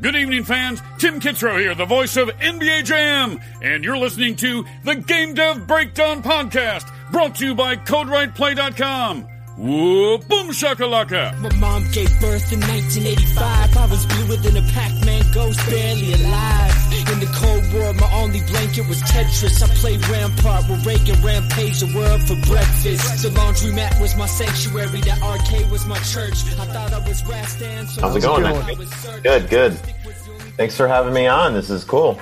Good evening, fans. Tim Kitzrow here, the voice of NBA Jam, and you're listening to the Game Dev Breakdown Podcast, brought to you by CodeWritePlay.com. Whoa, boom shakalaka! My mom gave birth in 1985. I was bluer than a Pac-Man ghost, barely alive. In the Cold War, my only blanket was Tetris. I played Rampart with Reagan, rampage the world for breakfast. The laundromat was my sanctuary, that arcade was my church. I thought I was Rastan. So How's it going, man? Good, good. Thanks for having me on. This is cool.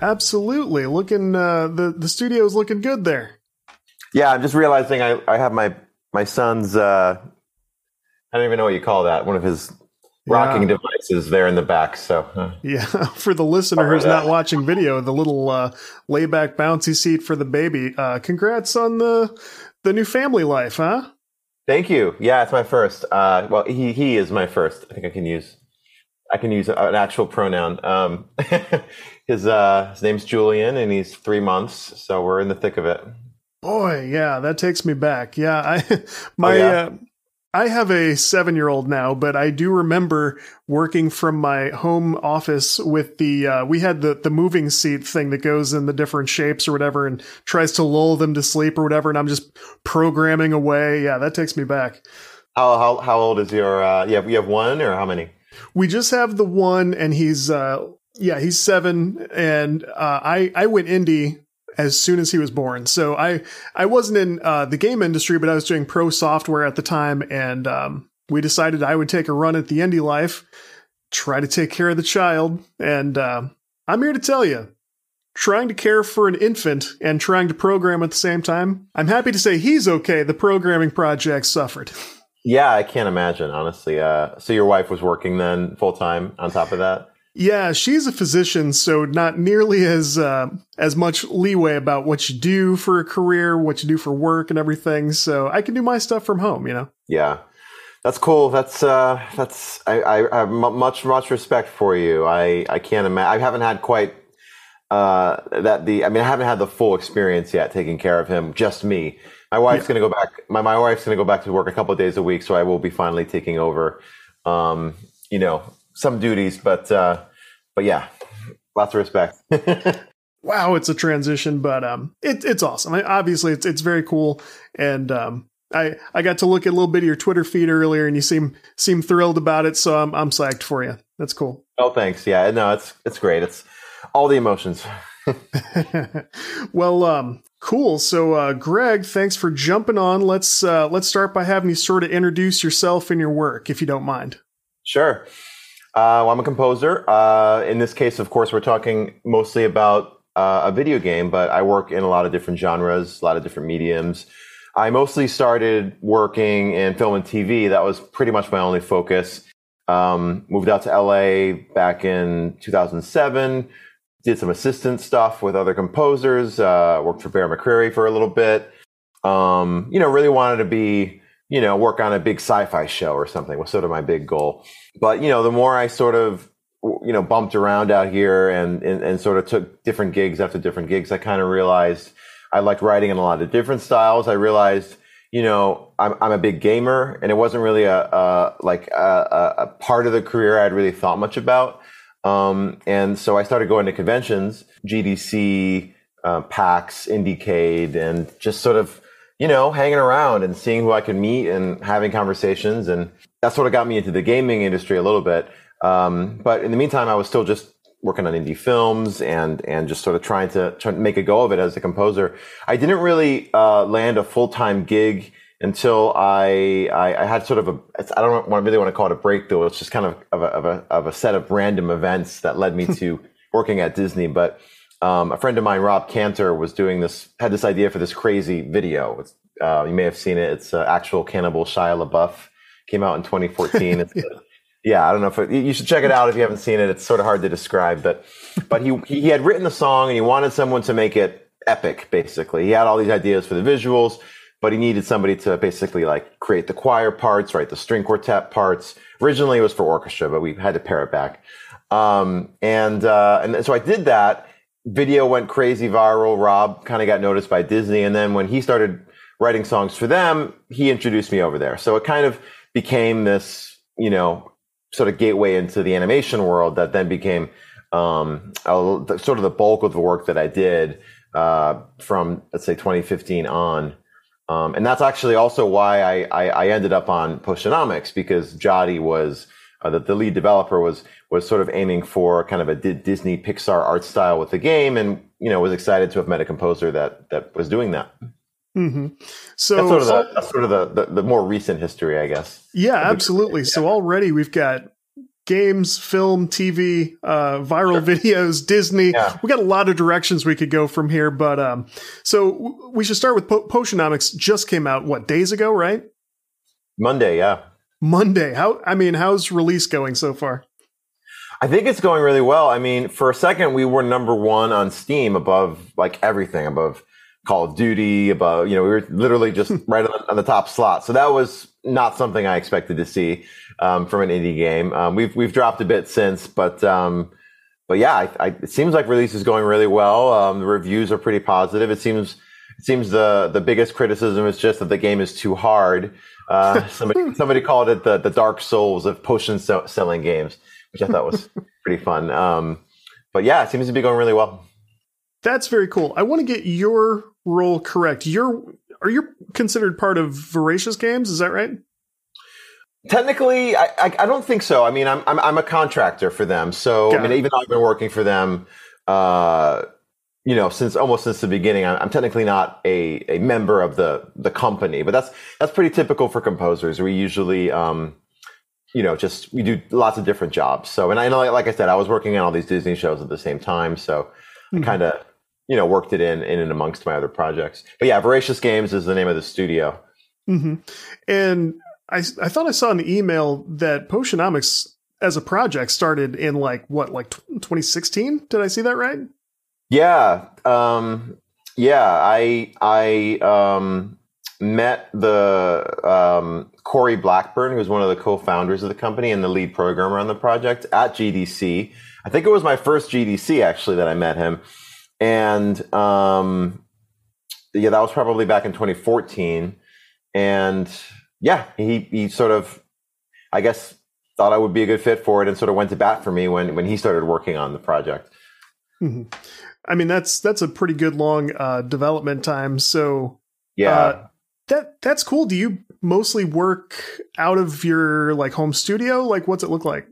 Absolutely, looking uh, the the studio's looking good there. Yeah, I'm just realizing I, I have my my son's uh, I don't even know what you call that. One of his rocking Yeah. devices there in the back. So uh, Yeah, for the listener who's not watching video, the little uh, layback bouncy seat for the baby. Uh, congrats on the the new family life, huh? thank you. Yeah, it's my first. Uh, well, he he is my first. I think I can use I can use an actual pronoun. Um, his uh, his name's Julian, and he's three months. So we're in the thick of it. Boy, yeah, that takes me back. Yeah, I my yeah? uh, I have a seven year old now, but I do remember working from my home office with the uh, we had the the moving seat thing that goes in the different shapes or whatever and tries to lull them to sleep or whatever, and I'm just programming away. Yeah, that takes me back. How how how old is your? Uh, you have you have one or how many? We just have the one, and he's uh yeah he's seven, and uh, I I went indie as soon as he was born. So I I wasn't in uh, the game industry, but I was doing pro software at the time, and um, we decided I would take a run at the indie life, try to take care of the child, and uh, I'm here to tell you. Trying to care for an infant and trying to program at the same time. I'm happy to say he's okay. The programming project suffered. Yeah, I can't imagine honestly. Uh, so your wife was working then full time on top of that. Yeah, she's a physician, so not nearly as uh, as much leeway about what you do for a career, what you do for work, and everything. So I can do my stuff from home. You know. Yeah, that's cool. That's uh, that's I, I have much much respect for you. I I can't imagine. I haven't had quite uh, that the. I mean, I haven't had the full experience yet taking care of him. Just me. My wife's going to go back. My my wife's going to go back to work a couple of days a week, so I will be finally taking over. Um, you know, some duties, but uh, but yeah, lots of respect. Wow, it's a transition, but um, it, it's awesome. I, obviously, it's it's very cool, and um, I I got to look at a little bit of your Twitter feed earlier, and you seem seem thrilled about it. So I'm I'm psyched for you. That's cool. oh, thanks. Yeah, no, it's it's great. It's all the emotions. well, um, cool. So, uh, Greg, thanks for jumping on. Let's uh, let's start by having you sort of introduce yourself and your work, if you don't mind. Sure. Uh, well, I'm a composer. Uh, in this case, of course, we're talking mostly about uh, a video game, but I work in a lot of different genres, a lot of different mediums. I mostly started working in film and TV. That was pretty much my only focus. Um, moved out to LA back in 2007. Did some assistant stuff with other composers. Uh, worked for Bear McCreary for a little bit. Um, you know, really wanted to be, you know, work on a big sci-fi show or something was sort of my big goal. But you know, the more I sort of you know bumped around out here and and, and sort of took different gigs after different gigs, I kind of realized I liked writing in a lot of different styles. I realized, you know, I'm I'm a big gamer, and it wasn't really a, a like a, a part of the career I'd really thought much about. Um, and so I started going to conventions, GDC, uh, PAX, Indiecade, and just sort of, you know, hanging around and seeing who I could meet and having conversations. And that sort of got me into the gaming industry a little bit. Um, but in the meantime, I was still just working on indie films and and just sort of trying to try to make a go of it as a composer. I didn't really uh, land a full time gig until I, I I had sort of a I don't want- really want to call it a breakthrough. It's just kind of of a, of a of a set of random events that led me to working at Disney. But um, a friend of mine, Rob Cantor, was doing this had this idea for this crazy video. It's, uh, you may have seen it. It's uh, actual Cannibal Shia LaBeouf. Came out in 2014. It's yeah, I don't know if it, you should check it out if you haven't seen it. It's sort of hard to describe, but but he he had written the song and he wanted someone to make it epic. Basically, he had all these ideas for the visuals, but he needed somebody to basically like create the choir parts, write the string quartet parts. Originally, it was for orchestra, but we had to pare it back. Um, and uh, and so I did that. Video went crazy viral. Rob kind of got noticed by Disney, and then when he started writing songs for them, he introduced me over there. So it kind of became this, you know, sort of gateway into the animation world that then became um, a, sort of the bulk of the work that I did uh, from let's say 2015 on. Um, and that's actually also why I, I, I ended up on Potionomics because Jody was uh, the, the lead developer was was sort of aiming for kind of a D- Disney Pixar art style with the game, and you know was excited to have met a composer that that was doing that. Mm-hmm. So that's sort of, the, that's sort of the, the, the more recent history, I guess. Yeah, absolutely. So already we've got games, film, TV, uh, viral sure. videos, Disney. Yeah. We got a lot of directions we could go from here, but um, so we should start with po- Potionomics. Just came out what days ago, right? Monday, yeah. Monday. How? I mean, how's release going so far? I think it's going really well. I mean, for a second, we were number one on Steam above like everything, above Call of Duty, above, you know, we were literally just right on the, on the, top slot. So that was not something I expected to see um, from an indie game. Um, we've, we've dropped a bit since, but, um, but yeah, I, I, it seems like release is going really well. Um, the reviews are pretty positive. It seems, it seems the, the biggest criticism is just that the game is too hard. Uh, somebody, somebody called it the, the Dark Souls of potion selling games which I thought was pretty fun. Um, but yeah, it seems to be going really well. That's very cool. I want to get your role correct. You're are you considered part of Voracious Games? Is that right? Technically, I, I, I don't think so. I mean, I'm, I'm, I'm a contractor for them, so Got I mean, it. even though I've been working for them, uh, you know, since almost since the beginning, I'm, I'm, technically not a, a member of the the company, but that's that's pretty typical for composers. We usually um, you know, just we do lots of different jobs. So, and I know, like I said, I was working on all these Disney shows at the same time, so mm-hmm. I kind of, you know, worked it in in and amongst my other projects. But yeah, Voracious Games is the name of the studio. Mm-hmm. And I, I thought I saw an email that Potionomics as a project started in like what, like 2016? Did I see that right? Yeah, um, yeah. I I um, met the um, Corey Blackburn, who's one of the co-founders of the company and the lead programmer on the project at GDC. I think it was my first GDC actually that I met him, and um, yeah, that was probably back in 2014. And yeah, he he sort of, I guess, thought I would be a good fit for it, and sort of went to bat for me when when he started working on the project. Mm-hmm. I mean, that's that's a pretty good long uh, development time. So yeah. Uh, that that's cool. Do you mostly work out of your like home studio? Like, what's it look like?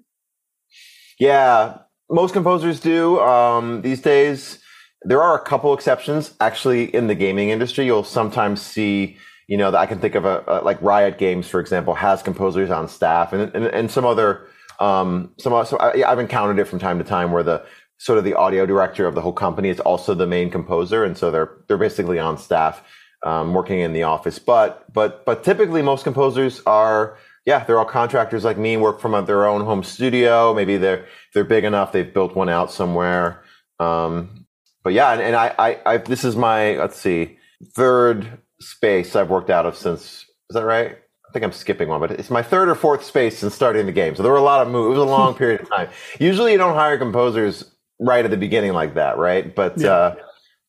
Yeah, most composers do um, these days. There are a couple exceptions actually in the gaming industry. You'll sometimes see, you know, that I can think of a, a, like Riot Games, for example, has composers on staff, and and, and some other um, some. So I, I've encountered it from time to time where the sort of the audio director of the whole company is also the main composer, and so they're they're basically on staff um, working in the office. But but but typically most composers are yeah they're all contractors like me work from their own home studio. Maybe they're they're big enough they've built one out somewhere. Um, but yeah, and, and I, I, I this is my let's see third space I've worked out of since is that right? I think I'm skipping one, but it's my third or fourth space since starting the game. So there were a lot of moves. It was a long period of time. Usually you don't hire composers right at the beginning like that, right? But yeah. uh,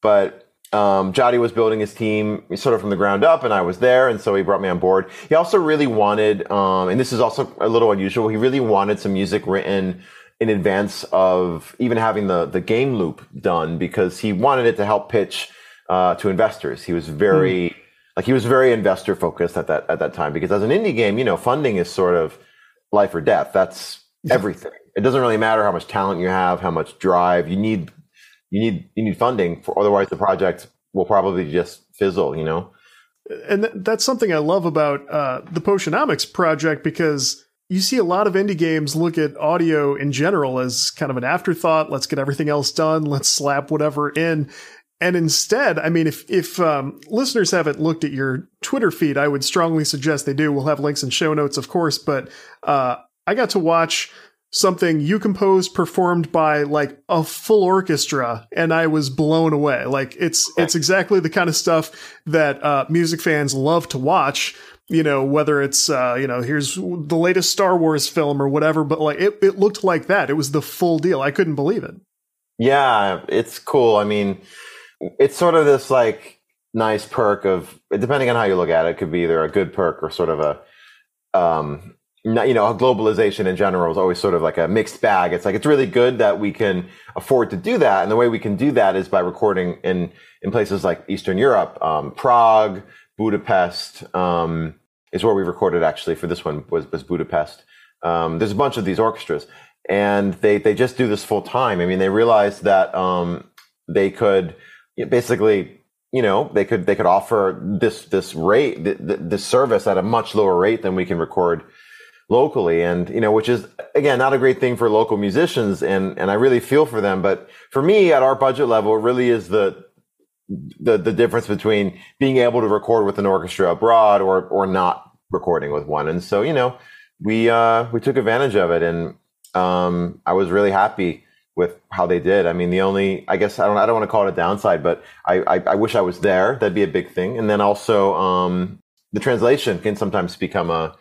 but um, Jody was building his team sort of from the ground up, and I was there, and so he brought me on board. He also really wanted, um, and this is also a little unusual. He really wanted some music written in advance of even having the the game loop done because he wanted it to help pitch uh, to investors. He was very mm. like he was very investor focused at that at that time because as an indie game, you know, funding is sort of life or death. That's everything. It doesn't really matter how much talent you have, how much drive you need you need you need funding for otherwise the project will probably just fizzle you know and th- that's something i love about uh, the Potionomics project because you see a lot of indie games look at audio in general as kind of an afterthought let's get everything else done let's slap whatever in and instead i mean if if um, listeners haven't looked at your twitter feed i would strongly suggest they do we'll have links in show notes of course but uh, i got to watch something you composed performed by like a full orchestra and I was blown away. Like it's it's exactly the kind of stuff that uh, music fans love to watch. You know, whether it's uh, you know, here's the latest Star Wars film or whatever, but like it, it looked like that. It was the full deal. I couldn't believe it. Yeah, it's cool. I mean, it's sort of this like nice perk of depending on how you look at it, it could be either a good perk or sort of a um you know, globalization in general is always sort of like a mixed bag. It's like it's really good that we can afford to do that, and the way we can do that is by recording in in places like Eastern Europe, um, Prague, Budapest um, is where we recorded. Actually, for this one was was Budapest. Um, there's a bunch of these orchestras, and they they just do this full time. I mean, they realized that um, they could basically you know they could they could offer this this rate this service at a much lower rate than we can record locally and you know which is again not a great thing for local musicians and and I really feel for them but for me at our budget level it really is the the the difference between being able to record with an orchestra abroad or or not recording with one and so you know we uh we took advantage of it and um I was really happy with how they did. I mean, the only I guess I don't I don't want to call it a downside, but I I, I wish I was there. That'd be a big thing. And then also um, the translation can sometimes become a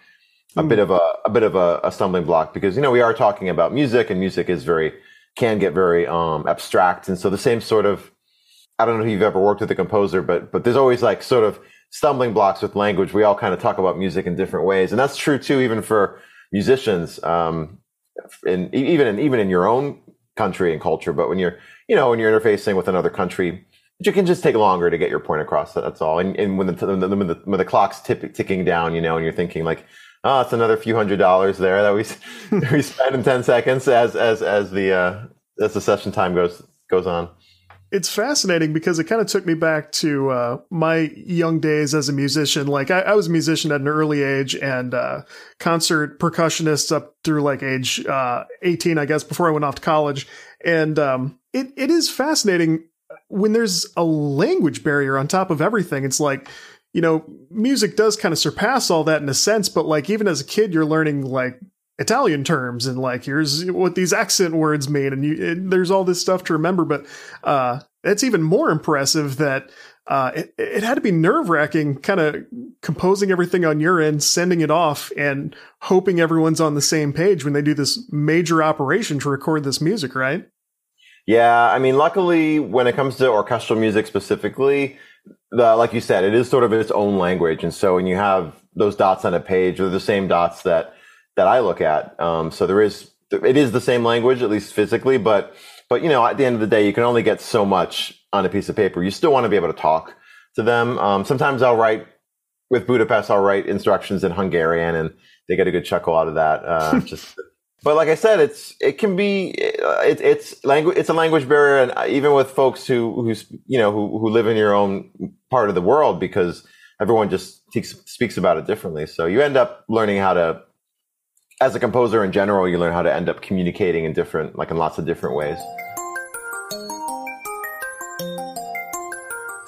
a mm. bit of a a bit of a, a, stumbling block because you know we are talking about music and music is very can get very um, abstract and so the same sort of I don't know if you've ever worked with a composer but but there's always like sort of stumbling blocks with language we all kind of talk about music in different ways and that's true too even for musicians um, in even in even in your own country and culture. But when you're, you know, when you're interfacing with another country, you can just take longer to get your point across. That's all. And, and when, the, when, the, when, the, clock's ticking down, you know, and you're thinking like, oh, it's another few hundred dollars there that we we spend in ten seconds as as as the uh, as the session time goes goes on it's fascinating because it kind of took me back to uh, my young days as a musician. Like I, I, was a musician at an early age and uh, concert percussionist up through like age uh, 18, I guess, before I went off to college. And um, it it is fascinating when there's a language barrier on top of everything. It's like you know, music does kind of surpass all that in a sense, but like even as a kid, you're learning like Italian terms and like here's what these accent words mean and, you, there's all this stuff to remember but uh it's even more impressive that uh it, it had to be nerve-wracking kind of composing everything on your end sending it off and hoping everyone's on the same page when they do this major operation to record this music right? Yeah i mean luckily when it comes to orchestral music specifically the, like you said it is sort of its own language and so when you have those dots on a page they're the same dots that that I look at. Um, so there is, it is the same language, at least physically, but, but you know, at the end of the day, you can only get so much on a piece of paper. You still want to be able to talk to them. Um, sometimes I'll write with Budapest, I'll write instructions in Hungarian and they get a good chuckle out of that. Uh, just, but like I said, it's, it can be, it, it's language, it's a language barrier. And even with folks who, who's, you know, who, who live in your own part of the world, because everyone just speaks about it differently. So you end up learning how to as a composer in general, you learn how to end up communicating in different, like in lots of different ways.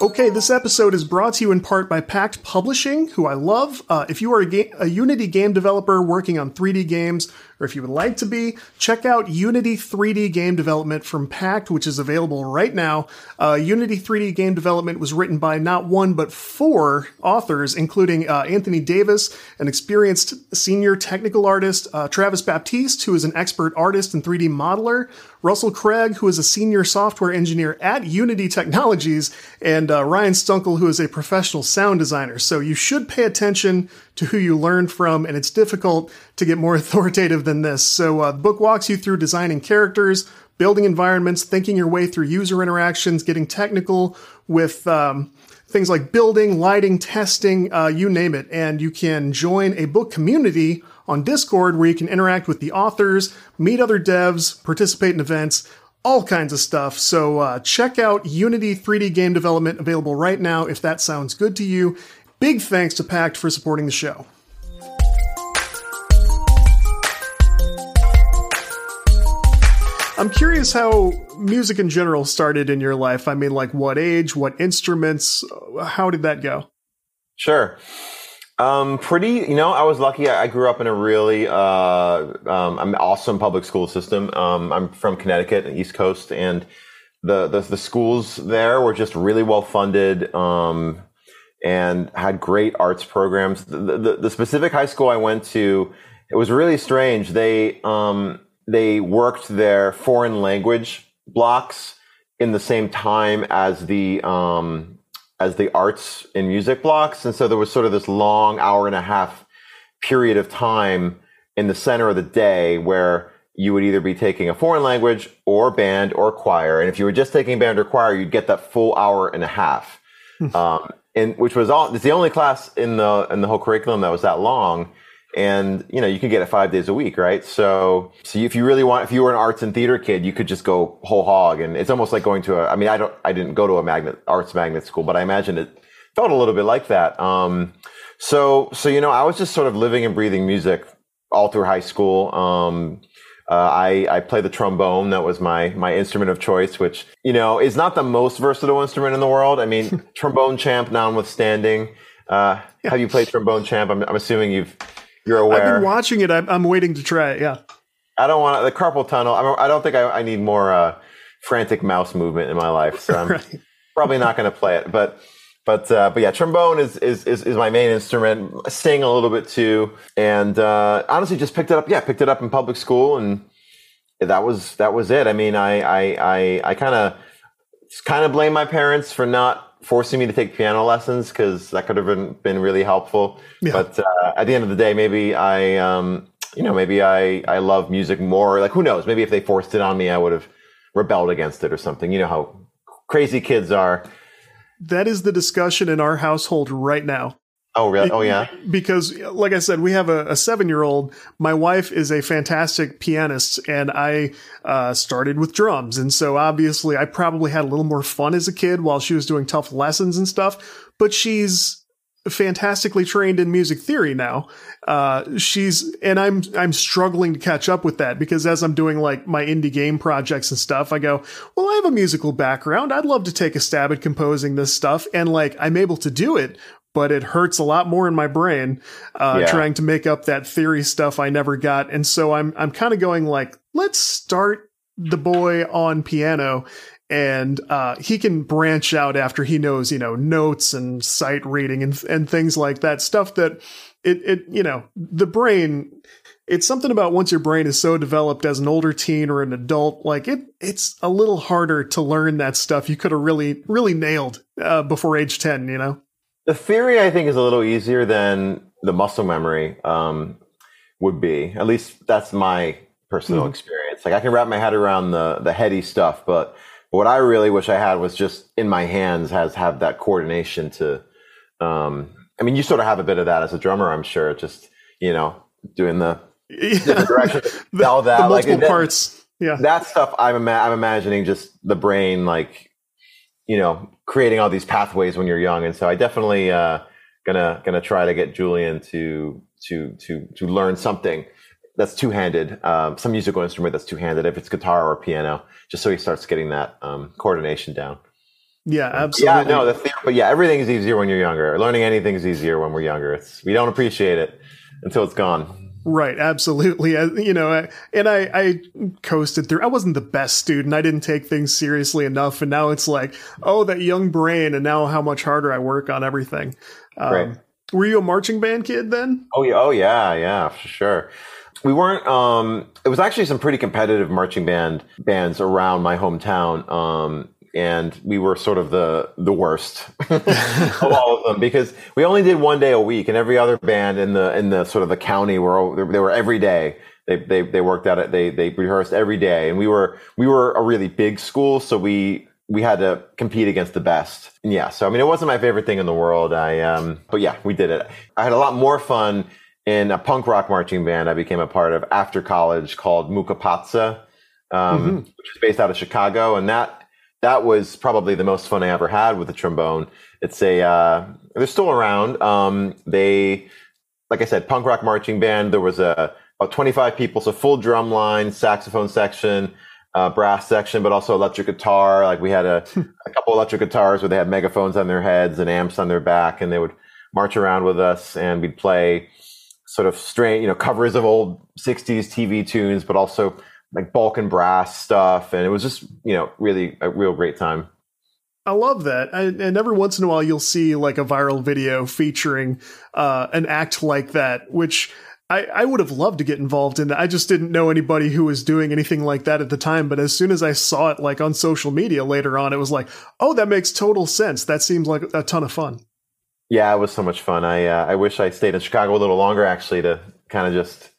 Okay, this episode is brought to you in part by Packt Publishing, who I love. Uh, if you are a, ga- a, Unity game developer working on 3D games, or if you would like to be, check out Unity 3D game development from Packt, which is available right now. Uh, Unity 3D game development was written by not one but four authors, including uh, Anthony Davis, an experienced senior technical artist, uh, Travis Baptiste, who is an expert artist and 3D modeler, Russell Craig, who is a senior software engineer at Unity Technologies, and uh, Ryan Stunkel, who is a professional sound designer. So you should pay attention to who you learn from, and it's difficult to get more authoritative than this. So uh, the book walks you through designing characters, building environments, thinking your way through user interactions, getting technical with um, things like building, lighting, testing, uh, you name it. And you can join a book community on Discord where you can interact with the authors, meet other devs, participate in events, all kinds of stuff. So uh, check out Unity 3D game development available right now if that sounds good to you. Big thanks to Packt for supporting the show. I'm curious how music in general started in your life. I mean, like what age, what instruments, how did that go? Sure. Um, pretty, you know, I was lucky. I, grew up in a really, uh, um, an awesome public school system. Um, I'm from Connecticut, the East Coast, and the, the, the schools there were just really well funded, um, and had great arts programs. The, the, the, specific high school I went to, it was really strange. They, um, they worked their foreign language blocks in the same time as the, um, as the arts and music blocks. And so there was sort of this long hour and a half period of time in the center of the day where you would either be taking a foreign language or band or choir. And if you were just taking band or choir, you'd get that full hour and a half. um, and which was all, it's the only class in the, in the whole curriculum that was that long. And, you know, you can get it five days a week, right? So, so if you really want, if you were an arts and theater kid, you could just go whole hog. And it's almost like going to a, I mean, I don't, I didn't go to a magnet, arts magnet school, but I imagine it felt a little bit like that. Um, so, so, you know, I was just sort of living and breathing music all through high school. Um, uh, I, I play the trombone. That was my, my instrument of choice, which, you know, is not the most versatile instrument in the world. I mean, trombone champ notwithstanding. Uh, have you played trombone champ? I'm, I'm assuming you've, you're aware. I've been watching it. I'm, I'm waiting to try it. Yeah. I don't want the carpal tunnel. I, don't think I, I need more, uh, frantic mouse movement in my life. So I'm Right. probably not going to play it, but, but, uh, but yeah, trombone is, is, is, is my main instrument. I Sing a little bit too. And, uh, honestly just picked it up. Yeah. Picked it up in public school and that was, that was it. I mean, I, I, I, I kind of, kind of blame my parents for not forcing me to take piano lessons because that could have been, been really helpful. Yeah. But, uh, at the end of the day, maybe I, um, you know, maybe I, I love music more. Like, who knows? Maybe if they forced it on me, I would have rebelled against it or something. You know how crazy kids are. That is the discussion in our household right now. Oh, really? Oh, yeah. because like i said we have a, a seven year old my wife is a fantastic pianist and i uh, started with drums and so obviously i probably had a little more fun as a kid while she was doing tough lessons and stuff but she's fantastically trained in music theory now uh, she's and i'm i'm struggling to catch up with that because as i'm doing like my indie game projects and stuff i go well i have a musical background i'd love to take a stab at composing this stuff and like i'm able to do it but it hurts a lot more in my brain uh, Yeah. trying to make up that theory stuff I never got. And so I'm I'm kind of going like, let's start the boy on piano, and uh, he can branch out after he knows you know notes and sight reading and and things like that stuff that it it you know the brain. It's something about once your brain is so developed as an older teen or an adult, like it, it's a little harder to learn that stuff you could have really, really nailed uh, before age 10, you know? The theory, I think, is a little easier than the muscle memory um, would be. At least that's my personal Mhm. experience. Like I can wrap my head around the the heady stuff, but what I really wish I had was just in my hands has have that coordination to. Um, I mean, you sort of have a bit of that as a drummer, I'm sure. Just you know, doing the different direction, the, all that the like, multiple then- parts. Yeah. that stuff I'm ima- I'm imagining just the brain like you know creating all these pathways when you're young. And so I definitely uh gonna gonna try to get Julian to to to to learn something that's two-handed um, some musical instrument that's two-handed if it's guitar or piano just so he starts getting that um, coordination down. Yeah, absolutely. yeah no the theory, but yeah everything is easier when you're younger. Learning anything is easier when we're younger. It's we don't appreciate it until it's gone Right, absolutely. Uh, You know, and I, I coasted through. I wasn't the best student. I didn't take things seriously enough, and now it's like, oh, that young brain, and now how much harder I work on everything. Um, Right. Were you a marching band kid then? Oh yeah, oh yeah, yeah, for sure. We weren't. Um, it was actually some pretty competitive marching band bands around my hometown, um, and we were sort of the the worst of all of them because we only did one day a week, and every other band in the in the sort of the county were they were every day. They they they worked at it. They they rehearsed every day, and we were we were a really big school, so we we had to compete against the best. And yeah, so I mean, it wasn't my favorite thing in the world. I um, but yeah, we did it. I had a lot more fun in a punk rock marching band I became a part of after college called Mucca Pazza, um, which is based out of Chicago, and that that was probably the most fun I ever had with the trombone. It's a uh, they're still around. Um, they, like I said, punk rock marching band. There was a about 25 people, so full drum line, saxophone section, uh, brass section, but also electric guitar. Like we had a, a couple electric guitars where they had megaphones on their heads and amps on their back, and they would march around with us, and we'd play sort of strange, you know, covers of old 60s TV tunes, but also like Balkan brass stuff. And it was just, you know, really a real great time. I love that. I, and every once in a while, you'll see like a viral video featuring uh, an act like that, which I, I would have loved to get involved in. I just didn't know anybody who was doing anything like that at the time. But as soon as I saw it like on social media later on, it was like, oh, that makes total sense. That seems like a ton of fun. Yeah, it was so much fun. I uh, I wish I stayed in Chicago a little longer actually to kind of just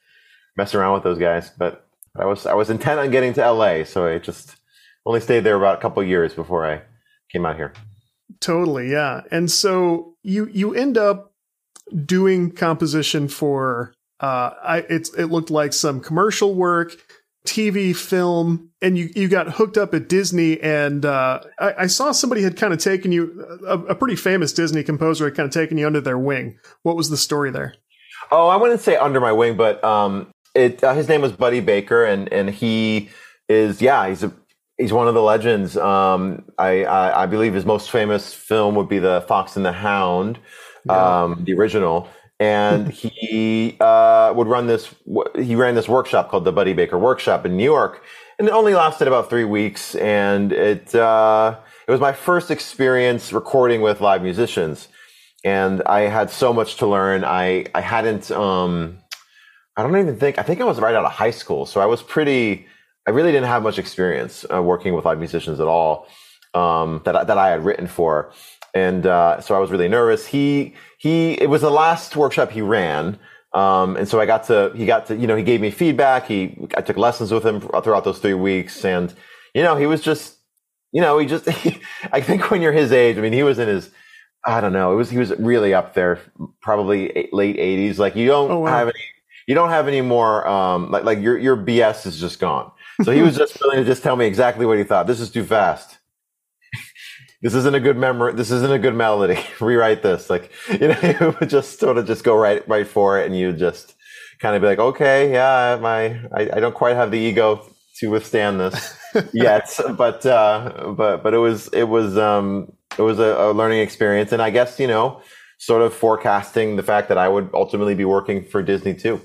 mess around with those guys. But I was I was intent on getting to LA, so I just only stayed there about a couple years before I came out here. Totally, yeah. And so you you end up doing composition for uh I it's it looked like some commercial work, TV, film, and you you got hooked up at Disney and uh I, I saw somebody had kind of taken you a, a pretty famous Disney composer had kind of taken you under their wing. What was the story there? Oh, I wouldn't say under my wing, but um it uh, his name was Buddy Baker and and he is yeah, he's a he's one of the legends. Um, I, I, I believe his most famous film would be the Fox and the Hound, Yeah. um, the original. And he uh, would run this. He ran this workshop called the Buddy Baker Workshop in New York, and it only lasted about three weeks. And it uh, it was my first experience recording with live musicians, and I had so much to learn. I I hadn't. Um, I don't even think. I think I was right out of high school, so I was pretty. I really didn't have much experience uh, working with live musicians at all um, that I- that I had written for, and uh, so I was really nervous. He he. It was the last workshop he ran, um, and so I got to. He got to. You know, he gave me feedback. He I took lessons with him throughout those three weeks, and you know, he was just. You know, he just. I think when you're his age, I mean, he was in his. I don't know. It was he was really up there, probably late 80s. Like you don't Oh, wow. have any. You don't have any more. Um, like like your your BS is just gone. So he was just willing to just tell me exactly what he thought. This is too fast. this isn't a good memory. This isn't a good melody. Rewrite this. Like you know, would just sort of just go right right for it, and you just kind of be like, okay, yeah, my I, I don't quite have the ego to withstand this yet, but uh, but but it was it was um it was a, a learning experience, and I guess you know sort of forecasting the fact that I would ultimately be working for Disney too.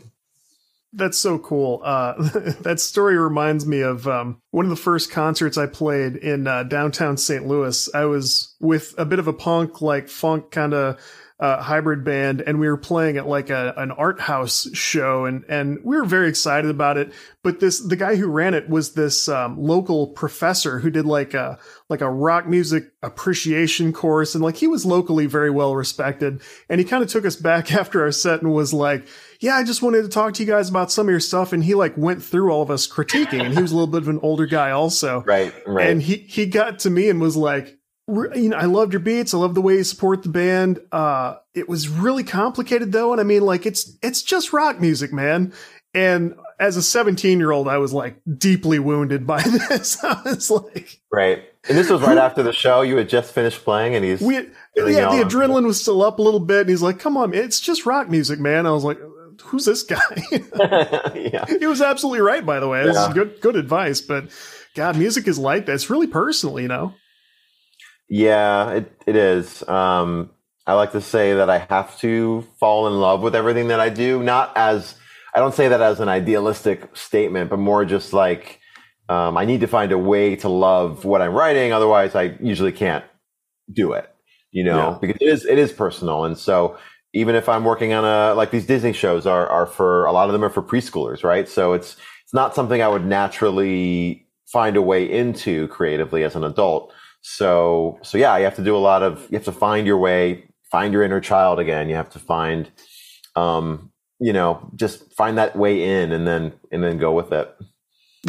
That's so cool. Uh, that story reminds me of um, one of the first concerts I played in uh, downtown St. Louis. I was with a bit of a punk, like funk kind of uh, hybrid band, and we were playing at like a, an art house show, and and we were very excited about it. But this the guy who ran it was this um, local professor who did like a like a rock music appreciation course, and like he was locally very well respected. And he kind of took us back after our set and was like yeah, I just wanted to talk to you guys about some of your stuff. And he like went through all of us critiquing and he was a little bit of an older guy also. Right, right. And he, he got to me and was like, "Re- you know, I loved your beats. I love the way you support the band. Uh, it was really complicated though. And I mean, like it's, it's just rock music, man. And as a 17 year old, I was like deeply wounded by this. I was like, Right. And this was right after the show. You had just finished playing, and he's we, yeah, the adrenaline was still up a little bit. And he's like, come on, man, it's just rock music, man. I was like, who's this guy? yeah, he was absolutely right, by the way. This Yeah. is good, good advice. But God, music is like that. It's really personal, you know. Yeah, it it is. Um, I like to say that I have to fall in love with everything that I do. Not as I don't say that as an idealistic statement, but more just like um, I need to find a way to love what I'm writing. Otherwise, I usually can't do it. You know, Yeah. because it is it is personal, and so even if I'm working on a like these Disney shows are are for a lot of them are for preschoolers, right? So it's it's not something I would naturally find a way into creatively as an adult. So so yeah, you have to do a lot of you have to find your way, find your inner child again. You have to find um you know, just find that way in and then and then go with it.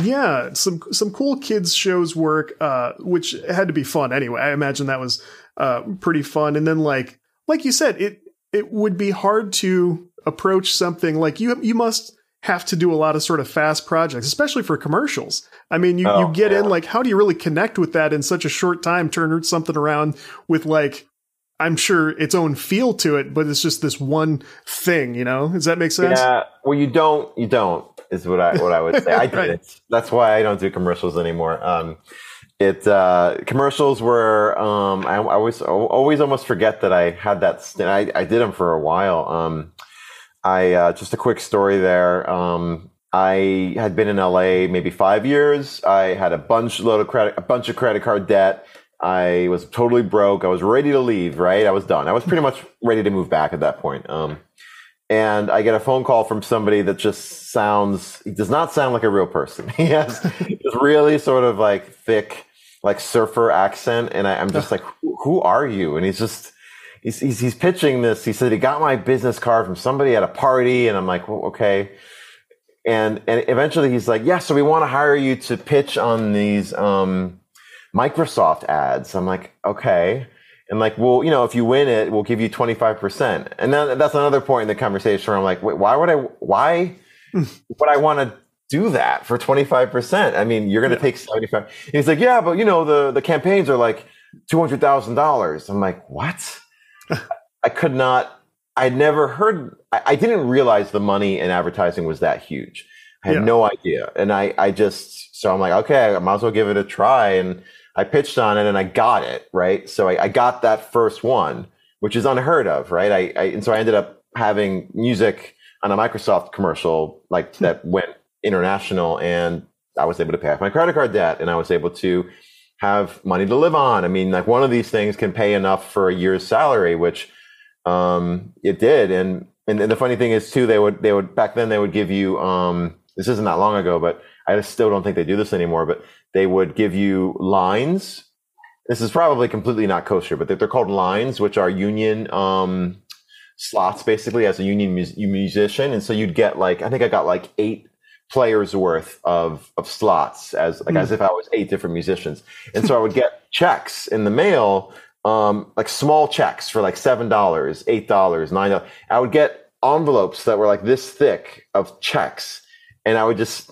Yeah, some some cool kids shows work, uh, which had to be fun anyway. I imagine that was uh, pretty fun. And then like like you said, it it would be hard to approach something like you you must have to do a lot of sort of fast projects, especially for commercials. I mean, you, Oh, you get in like how do you really connect with that in such a short time? Turn something around with like I'm sure its own feel to it, but it's just this one thing, you know? Does that make sense? Yeah. Well, you don't. You don't is what I what I would say. I did Right. it. That's why I don't do commercials anymore. Um, it uh, commercials were. Um, I, I always always almost forget that I had that. St- I I did them for a while. Um, I uh, just a quick story there. Um, I had been in LA maybe five years. I had a bunch load of credit, a bunch of credit card debt. I was totally broke. I was ready to leave. Right, I was done. I was pretty much ready to move back at that point. Um, and I get a phone call from somebody that just sounds. He does not sound like a real person. He has this really sort of like thick, like surfer accent, and I, I'm just like, who, who are you? And he's just. He's, he's, he's pitching this. He said he got my business card from somebody at a party, and I'm like, well, okay and and eventually he's like, yeah, so we want to hire you to pitch on these um, Microsoft ads. I'm like, okay. And like, well, you know, if you win it, we'll give you 25%. And then that's another point in the conversation where I'm like, wait, why would I, why would I want to do that for 25%? I mean, you're going to take 75. And he's like, yeah, but you know, the, the campaigns are like $200,000. I'm like, what? I could not, I'd never heard, I, I, didn't realize the money in advertising was that huge. I had yeah. no idea. And I, I just, so I'm like, okay, I might as well give it a try. And I pitched on it and I got it, right? So I, I got that first one, which is unheard of, right? I, I, and so I ended up having music on a Microsoft commercial like hmm. that went international and I was able to pay off my credit card debt and I was able to have money to live on. I mean, like one of these things can pay enough for a year's salary, which um, it did. And, and the funny thing is too, they would they would back then they would give you um, this isn't that long ago, but I still don't think they do this anymore. But they would give you lines. This is probably completely not kosher, but they're, called lines, which are union um, slots basically as a union musician. And so you'd get like, I think I got like eight players worth of, of slots as like mm. as if I was eight different musicians. And so I would get checks in the mail, um, like small checks for like $7, $8, $9. I would get envelopes that were like this thick of checks. And I would just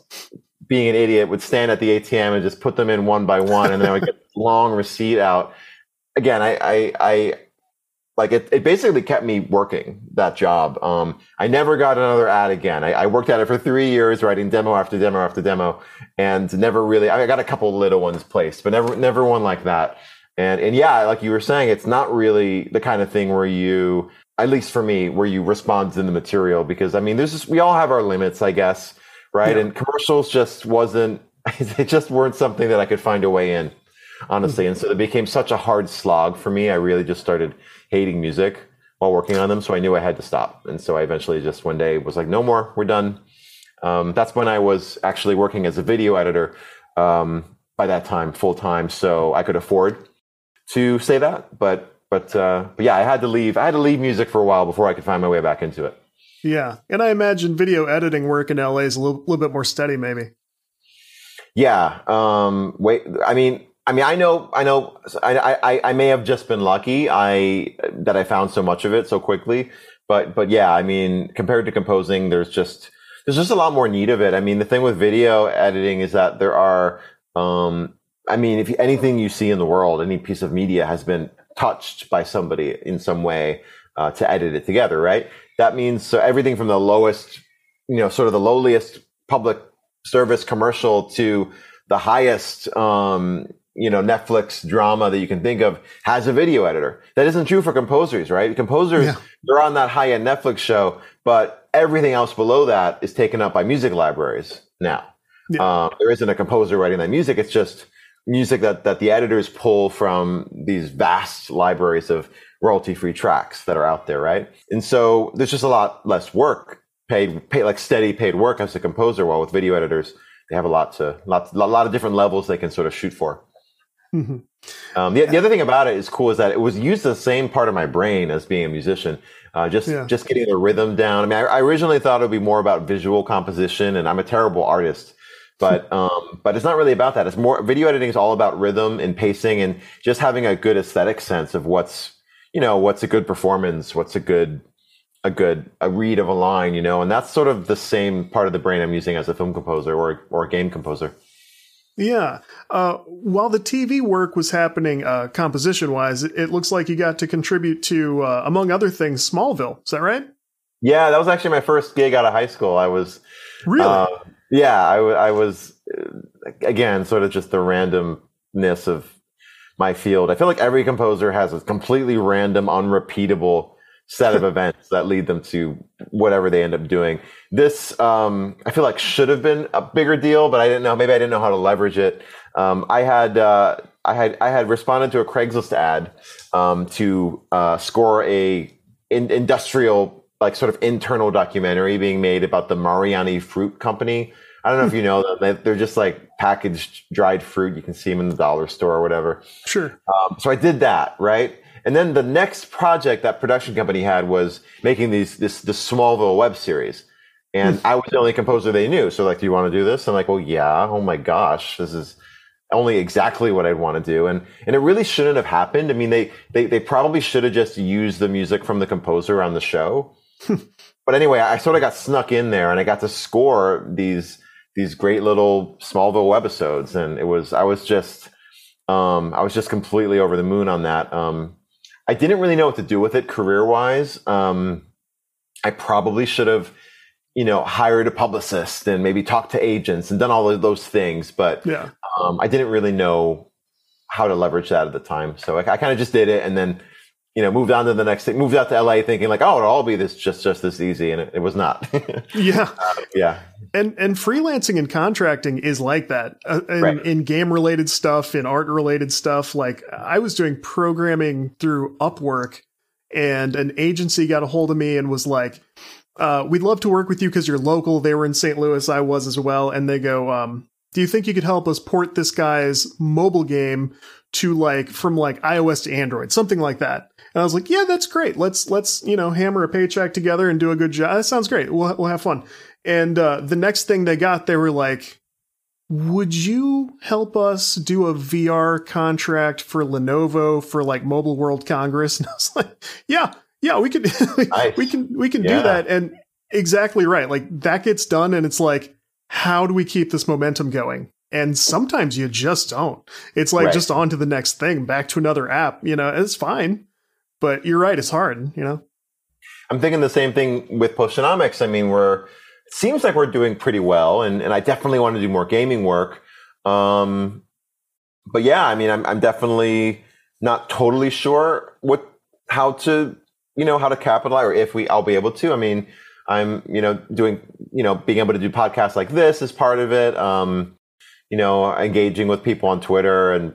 being an idiot, would stand at the ATM and just put them in one by one, and then I would get long receipt out. Again, I, I, I like it, it basically kept me working that job. Um, I never got another ad again. I, I, worked at it for three years, writing demo after demo after demo, and never really. I got a couple little ones placed, but never, never one like that. And and yeah, like you were saying, it's not really the kind of thing where you, at least for me, where you respond to the material because I mean, there's just, we all have our limits, I guess right? Yeah. And commercials just wasn't, they just weren't something that I could find a way in, honestly. And so it became such a hard slog for me. I really just started hating music while working on them. So I knew I had to stop. And so I eventually just one day was like, no more, we're done. Um, that's when I was actually working as a video editor um, by that time, full time. So I could afford to say that. But but uh, but yeah, I had to leave. I had to leave music for a while before I could find my way back into it. Yeah, and I imagine video editing work in LA is a little, little bit more steady, maybe. Yeah. Um, wait. I mean, I mean, I know, I know, I, I, I may have just been lucky. I that I found so much of it so quickly, but but yeah, I mean, compared to composing, there's just there's just a lot more need of it. I mean, the thing with video editing is that there are, um, I mean, if anything you see in the world, any piece of media has been touched by somebody in some way uh, to edit it together, right? That means so everything from the lowest, you know, sort of the lowliest public service commercial to the highest, um, you know, Netflix drama that you can think of has a video editor. That isn't true for composers, right? Composers, yeah. they're on that high end Netflix show, but everything else below that is taken up by music libraries now. Yeah. Um, there isn't a composer writing that music. It's just music that, that the editors pull from these vast libraries of royalty free tracks that are out there, right? And so there's just a lot less work paid, paid like steady paid work as a composer. While with video editors, they have a lot to, lot, a lot of different levels they can sort of shoot for. Mm-hmm. Um, the, the, other thing about it is cool is that it was used the same part of my brain as being a musician. Uh, just yeah. just getting the rhythm down. I mean, I, I, originally thought it would be more about visual composition, and I'm a terrible artist. But um, but it's not really about that. It's more video editing is all about rhythm and pacing and just having a good aesthetic sense of what's you know, what's a good performance? What's a good, a good, a read of a line, you know? And that's sort of the same part of the brain I'm using as a film composer or, or a game composer. Yeah. Uh, while the TV work was happening, uh, composition wise, it, it, looks like you got to contribute to, uh, among other things, Smallville. Is that right? Yeah, that was actually my first gig out of high school. I was really, uh, yeah, I, w- I was uh, again sort of just the randomness of my field. I feel like every composer has a completely random, unrepeatable set of events that lead them to whatever they end up doing. This, um, I feel like should have been a bigger deal, but I didn't know. Maybe I didn't know how to leverage it. Um, I had, uh, I had, I had responded to a Craigslist ad um, to uh, score a in, industrial, like sort of internal documentary being made about the Mariani Fruit Company I don't know if you know them. They're just like packaged dried fruit. You can see them in the dollar store or whatever. Sure. Um, so I did that, right? And then the next project that production company had was making these this this Smallville web series. And I was the only composer they knew. So like, do you want to do this? I'm like, well, yeah. Oh my gosh, this is only exactly what I'd want to do. And, and it really shouldn't have happened. I mean, they, they, they probably should have just used the music from the composer on the show. but anyway, I sort of got snuck in there and I got to score these, these great little Smallville webisodes. And it was, I was just, um, I was just completely over the moon on that. Um, I didn't really know what to do with it career wise. Um, I probably should have, you know, hired a publicist and maybe talked to agents and done all of those things. But Yeah. um, I didn't really know how to leverage that at the time. So I, I kind of just did it and then, you know, moved on to the next thing, moved out to LA thinking like, oh, it'll all be this just, just this easy. And it, it was not. Yeah. yeah. And and freelancing and contracting is like that uh, in, Right. in game related stuff, in art related stuff. Like I was doing programming through Upwork, and an agency got a hold of me and was like, uh, "We'd love to work with you because you're local." They were in St. Louis, I was as well, and they go, um, "Do you think you could help us port this guy's mobile game to like from like iOS to Android, something like that?" And I was like, "Yeah, that's great. Let's let's you know hammer a paycheck together and do a good job. That sounds great. We'll we'll have fun." And uh, the next thing they got, they were like, "Would you help us do a VR contract for Lenovo for like Mobile World Congress?" And I was like, "Yeah, yeah, we can, Nice. we can, we can Yeah. do that." And exactly right, like that gets done, and it's like, how do we keep this momentum going? And sometimes you just don't. It's like Right. just on to the next thing, back to another app. You know, it's fine, but you're right, it's hard. You know, I'm thinking the same thing with Potionomics. I mean, we're it seems like we're doing pretty well, and, and I definitely want to do more gaming work. Um, but yeah, I mean, I'm I'm definitely not totally sure what how to you know how to capitalize or if we I'll be able to. I mean, I'm you know doing you know being able to do podcasts like this is part of it. Um, you know, engaging with people on Twitter and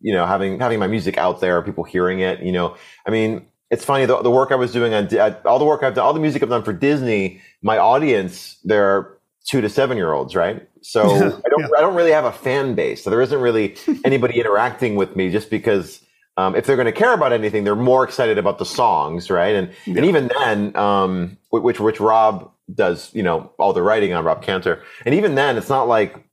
you know having having my music out there, people hearing it. You know, I mean, it's funny the, the work I was doing on all the work I've done, all the music I've done for Disney. My audience, they're two to seven year olds, right? So I don't Yeah. I don't really have a fan base. So there isn't really anybody interacting with me just because. Um, if they're going to care about anything, they're more excited about the songs, right? And and even then, um, which which Rob does, you know, all the writing on Rob Cantor, and even then, it's not like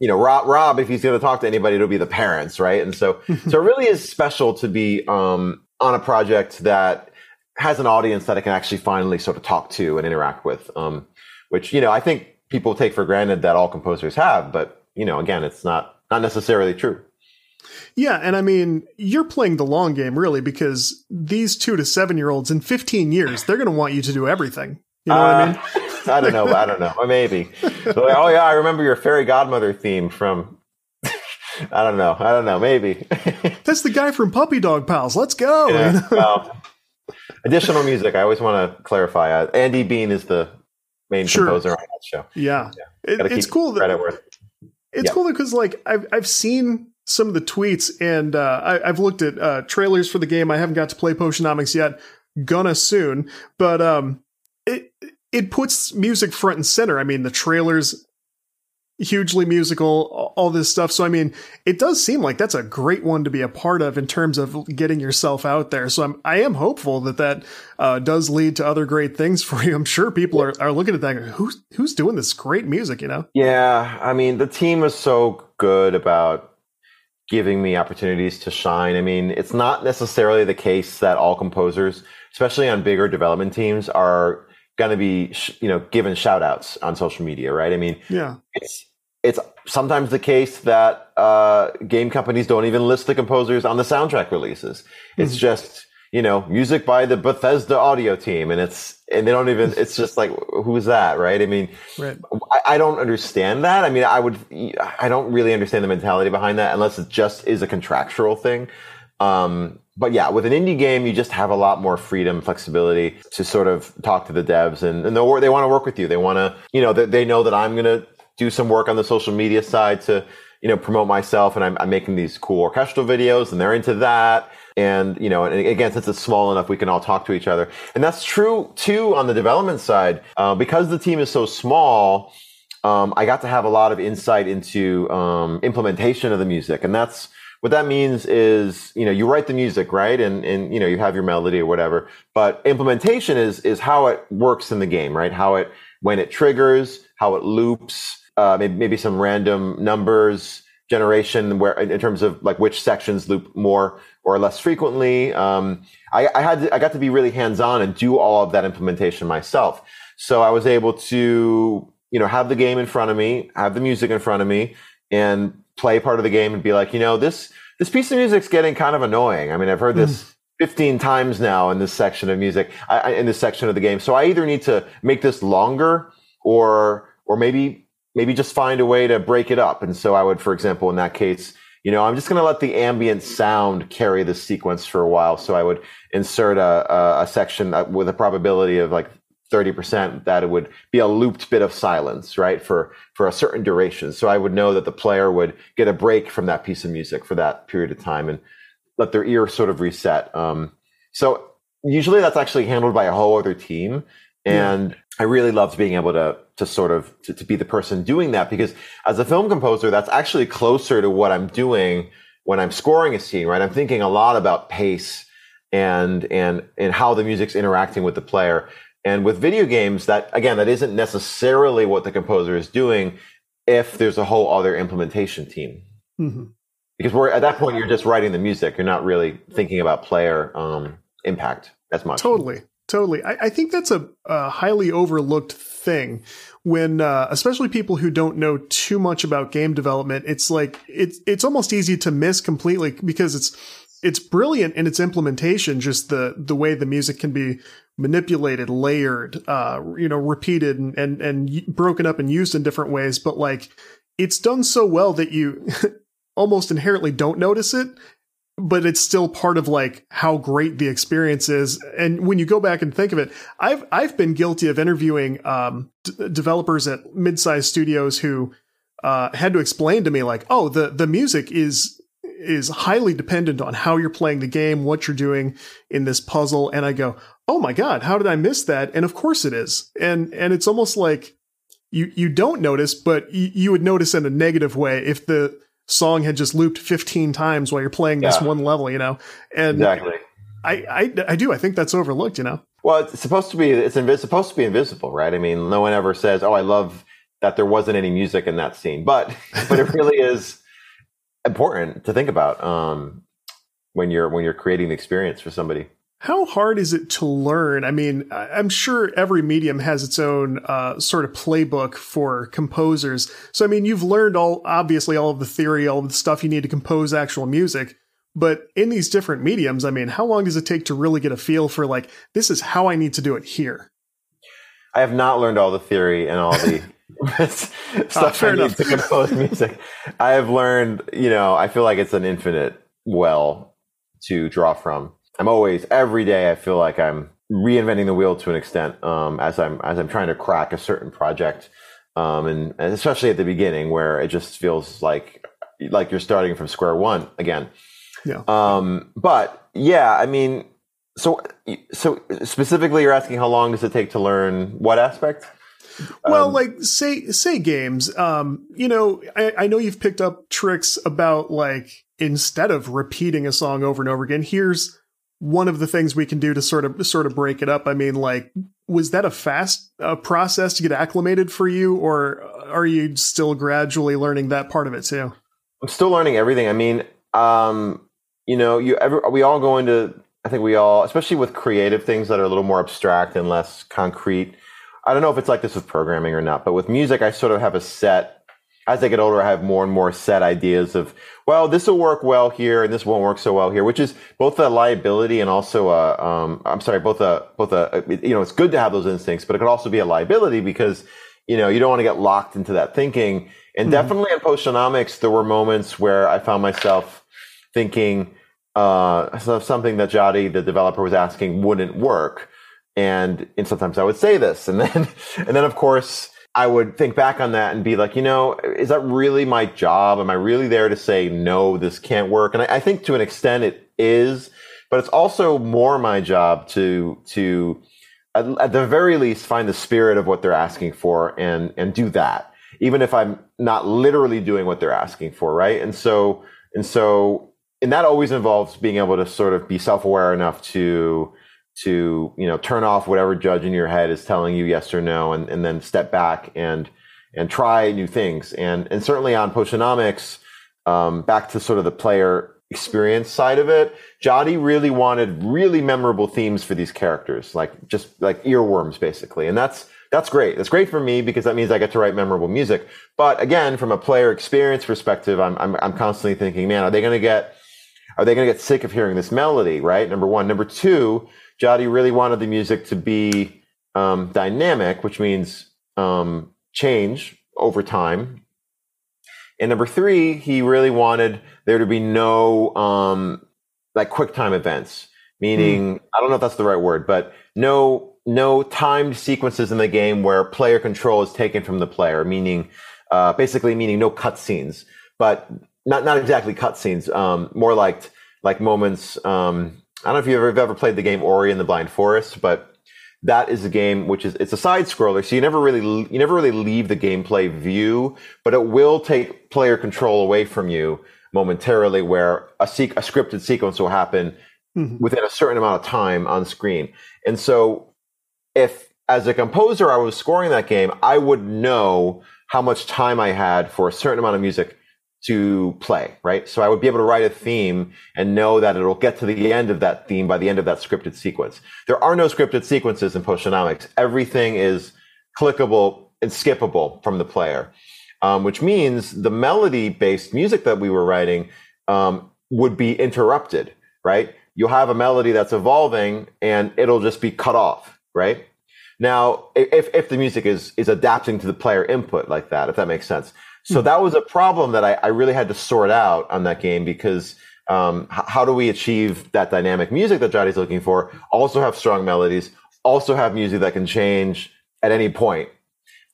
you know, Rob, Rob, if he's going to talk to anybody, it'll be the parents, right? And so, so it really is special to be um, on a project that has an audience that I can actually finally sort of talk to and interact with. Um, which you know, I think people take for granted that all composers have, but you know, again, it's not not necessarily true. Yeah, and I mean, you're playing the long game really because these two to seven year olds in 15 years, they're going to want you to do everything. You know what I mean? I don't know. I don't know. Maybe. Like, oh yeah, I remember your fairy godmother theme from. I don't know. I don't know. Maybe. That's the guy from Puppy Dog Pals. Let's go. Yeah, well, additional music. I always want to clarify. Uh, Andy Bean is the main Sure. composer on that show. yeah. It- it's cool that where It's Yeah. cool because like I've I've seen some of the tweets and uh, I, I've looked at uh, trailers for the game. I haven't got to play Potionomics yet. Gonna soon, but um, it puts music front and center. I mean, the trailers hugely musical, all this stuff. So I mean, it does seem like that's a great one to be a part of in terms of getting yourself out there. So I'm I am hopeful that that uh, does lead to other great things for you. I'm sure people are, are looking at that. Who's who's doing this great music? You know. Yeah, I mean, the team is so good about giving me opportunities to shine. I mean, it's not necessarily the case that all composers, especially on bigger development teams, are going to be, sh- you know, given shout outs on social media, right? I mean, Yeah. it's it's sometimes the case that uh, game companies don't even list the composers on the soundtrack releases. It's just you know music by the Bethesda audio team, and it's and they don't even. It's just like who's that, right? I mean, Right. I, I don't understand that. I mean, I would. I don't really understand the mentality behind that unless it just is a contractual thing. Um, but yeah, with an indie game, you just have a lot more freedom, flexibility to sort of talk to the devs, and, and they want to work with you. They want to, you know, they, they know that I'm going to do some work on the social media side to, you know, promote myself, and I'm, I'm making these cool orchestral videos, and they're into that. And you know, and again, since it's small enough, we can all talk to each other, and that's true too on the development side uh, because the team is so small. Um, I got to have a lot of insight into um, implementation of the music, and that's what that means is, you know, you write the music, right? And, and, you know, you have your melody or whatever, but implementation is, is how it works in the game, right? How it, when it triggers, how it loops, uh, maybe, maybe some random numbers generation where in terms of like which sections loop more or less frequently. Um, I, I had, to, I got to be really hands on and do all of that implementation myself. So I was able to, you know, have the game in front of me, have the music in front of me and play part of the game and be like, you know, this this piece of music's getting kind of annoying. I mean, I've heard this. Mm. 15 times now in this section of music, I, in this section of the game. So I either need to make this longer or, or maybe, maybe just find a way to break it up. And so I would, for example, in that case, you know, I'm just going to let the ambient sound carry the sequence for a while. So I would insert a, a, a section with a probability of like 30% that it would be a looped bit of silence, right? For, for a certain duration. So I would know that the player would get a break from that piece of music for that period of time and let their ear sort of reset. Um, so usually that's actually handled by a whole other team. And yeah. I really loved being able to, to sort of, to, to be the person doing that because as a film composer, that's actually closer to what I'm doing when I'm scoring a scene, right? I'm thinking a lot about pace and and and how the music's interacting with the player. And with video games, that again, that isn't necessarily what the composer is doing if there's a whole other implementation team. Mm-hmm. Because we're at that point, you're just writing the music. You're not really thinking about player um, impact as much. Totally. Totally. I, I think that's a, a, highly overlooked thing when, uh, especially people who don't know too much about game development. It's like, it's, it's almost easy to miss completely because it's, it's brilliant in its implementation, just the, the way the music can be manipulated, layered, uh, you know, repeated and, and, and broken up and used in different ways. But like, it's done so well that you almost inherently don't notice it, but it's still part of like how great the experience is. And when you go back and think of it, I've, I've been guilty of interviewing, um, d- developers at mid-sized studios who, uh, had to explain to me like, oh, the, the music is, is highly dependent on how you're playing the game, what you're doing in this puzzle. And I go, oh my god, how did I miss that? And of course it is. And and it's almost like you you don't notice, but y- you would notice in a negative way if the song had just looped 15 times while you're playing this one level, you know. And exactly. I, I I do. I think that's overlooked, you know. Well, it's supposed to be it's supposed to be invisible, right? I mean, no one ever says, "Oh, I love that there wasn't any music in that scene," but but it really is important to think about um, when you're when you're creating the experience for somebody. How hard is it to learn? I mean, I'm sure every medium has its own uh, sort of playbook for composers. So, I mean, you've learned all, obviously, all of the theory, all of the stuff you need to compose actual music. But in these different mediums, I mean, how long does it take to really get a feel for like, this is how I need to do it here? I have not learned all the theory and all the stuff oh, I enough. to compose music. I have learned, you know, I feel like it's an infinite well to draw from. I'm always every day. I feel like I'm reinventing the wheel to an extent um, as I'm as I'm trying to crack a certain project, um, and, and, especially at the beginning where it just feels like like you're starting from square one again. Yeah. Um, but yeah, I mean, so so specifically, you're asking how long does it take to learn what aspect? Well, um, like say say games. Um, you know, I, I know you've picked up tricks about like instead of repeating a song over and over again, here's one of the things we can do to sort of sort of break it up. I mean, like, was that a fast uh, process to get acclimated for you, or are you still gradually learning that part of it too? I'm still learning everything. I mean, um, you know, you ever we all go into. I think we all, especially with creative things that are a little more abstract and less concrete. I don't know if it's like this with programming or not, but with music, I sort of have a set as I get older, I have more and more set ideas of, well, this will work well here and this won't work so well here, which is both a liability and also a, um, I'm sorry, both a, both a, you know, it's good to have those instincts, but it could also be a liability because, you know, you don't want to get locked into that thinking. And mm-hmm. definitely in Potionomics, there were moments where I found myself thinking, uh, something that Jody, the developer was asking wouldn't work. And, and sometimes I would say this. And then, and then of course, I would think back on that and be like, you know, is that really my job? Am I really there to say, no, this can't work? And I, I think to an extent it is, but it's also more my job to, to, at, at, the very least, find the spirit of what they're asking for and, and do that, even if I'm not literally doing what they're asking for. Right. And so, and so and that always involves being able to sort of be self-aware enough to to you know turn off whatever judge in your head is telling you yes or no and, and then step back and and try new things. And and certainly on Potionomics um, back to sort of the player experience side of it Jody really wanted really memorable themes for these characters like just like earworms basically. And that's that's great. That's great for me because that means I get to write memorable music. But again from a player experience perspective I'm I'm, I'm constantly thinking man are they going to get are they going to get sick of hearing this melody right? Number one. Number two Jody really wanted the music to be um, dynamic, which means um, change over time. And number three, he really wanted there to be no um, like quick time events, meaning mm. I don't know if that's the right word, but no no timed sequences in the game where player control is taken from the player, meaning uh, basically meaning no cutscenes, but not not exactly cutscenes, um, more like like moments um, I don't know if you've ever, ever played the game Ori and the Blind Forest, but that is a game which is it's a side scroller, so you never really you never really leave the gameplay view, but it will take player control away from you momentarily, where a, se- a scripted sequence will happen mm-hmm. within a certain amount of time on screen. And so, if as a composer I was scoring that game, I would know how much time I had for a certain amount of music to play, right? So I would be able to write a theme and know that it'll get to the end of that theme by the end of that scripted sequence. There are no scripted sequences in Potionomics. Everything is clickable and skippable from the player, um, which means the melody based music that we were writing um, would be interrupted, right? You'll have a melody that's evolving and it'll just be cut off, right? Now, if, if the music is, is adapting to the player input like that, if that makes sense. So that was a problem that I, I really had to sort out on that game because um, h- how do we achieve that dynamic music that Jody's looking for? Also have strong melodies, also have music that can change at any point.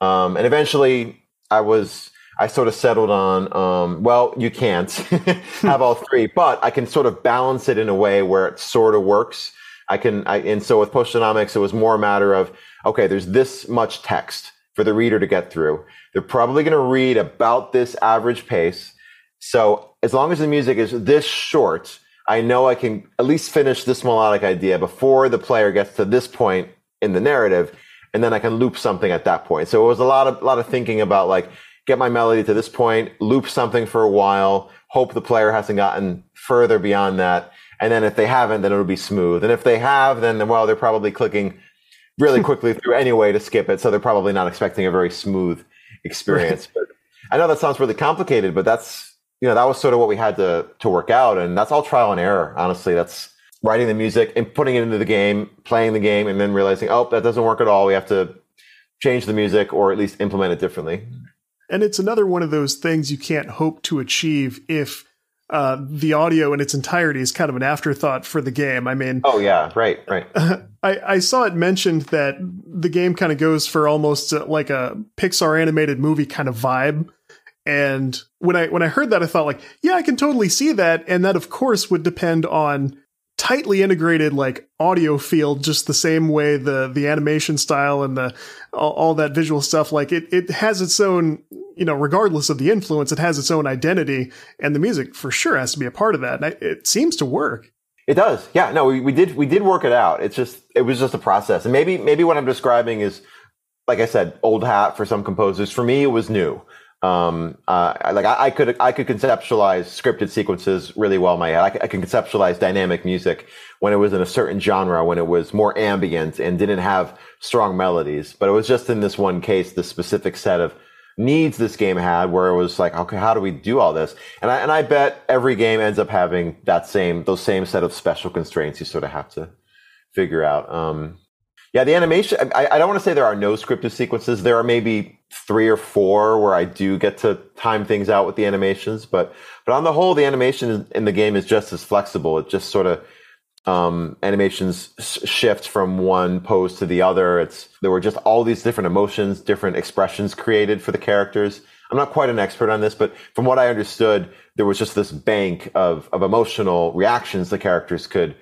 Um, and eventually, I was I sort of settled on um, well, you can't have all three, but I can sort of balance it in a way where it sort of works. I can, I, and so with Potionomics, it was more a matter of okay, there's this much text for the reader to get through. They're probably going to read about this average pace. So as long as the music is this short, I know I can at least finish this melodic idea before the player gets to this point in the narrative, and then I can loop something at that point. So it was a lot of a lot of thinking about like get my melody to this point, loop something for a while, hope the player hasn't gotten further beyond that, and then if they haven't, then it'll be smooth. And if they have, then well, they're probably clicking really quickly through anyway to skip it, so they're probably not expecting a very smooth experience. But I know that sounds really complicated, but that's you know that was sort of what we had to to work out, and that's all trial and error. Honestly, that's writing the music and putting it into the game, playing the game, and then realizing, oh, that doesn't work at all. We have to change the music or at least implement it differently. And it's another one of those things you can't hope to achieve if uh, the audio in its entirety is kind of an afterthought for the game. I mean, oh yeah, right, right. I, I saw it mentioned that the game kind of goes for almost uh, like a Pixar animated movie kind of vibe. And when I when I heard that, I thought like, yeah, I can totally see that, and that of course would depend on tightly integrated like audio field just the same way the the animation style and the all, all, that visual stuff. Like it it has its own you know regardless of the influence it has its own identity. And the music for sure has to be a part of that. And I, it seems to work it does. Yeah no we, we did we did work it out. It's just it was just a process. And maybe maybe what i'm describing is like i said old hat for some composers. For me it was new. Um, uh, like I, I, could I could conceptualize scripted sequences really well in my head. I, I can conceptualize dynamic music when it was in a certain genre, when it was more ambient and didn't have strong melodies. But it was just in this one case, this specific set of needs this game had, where it was like, okay, how do we do all this? And I and I bet every game ends up having that same those same set of special constraints you sort of have to figure out. Um, yeah, the animation. I, I don't want to say there are no scripted sequences. There are maybe three or four where I do get to time things out with the animations, but but on the whole, the animation in the game is just as flexible. It just sort of um, animations shift from one pose to the other. It's there were just all these different emotions, different expressions created for the characters. I'm not quite an expert on this, but from what I understood, there was just this bank of of emotional reactions the characters could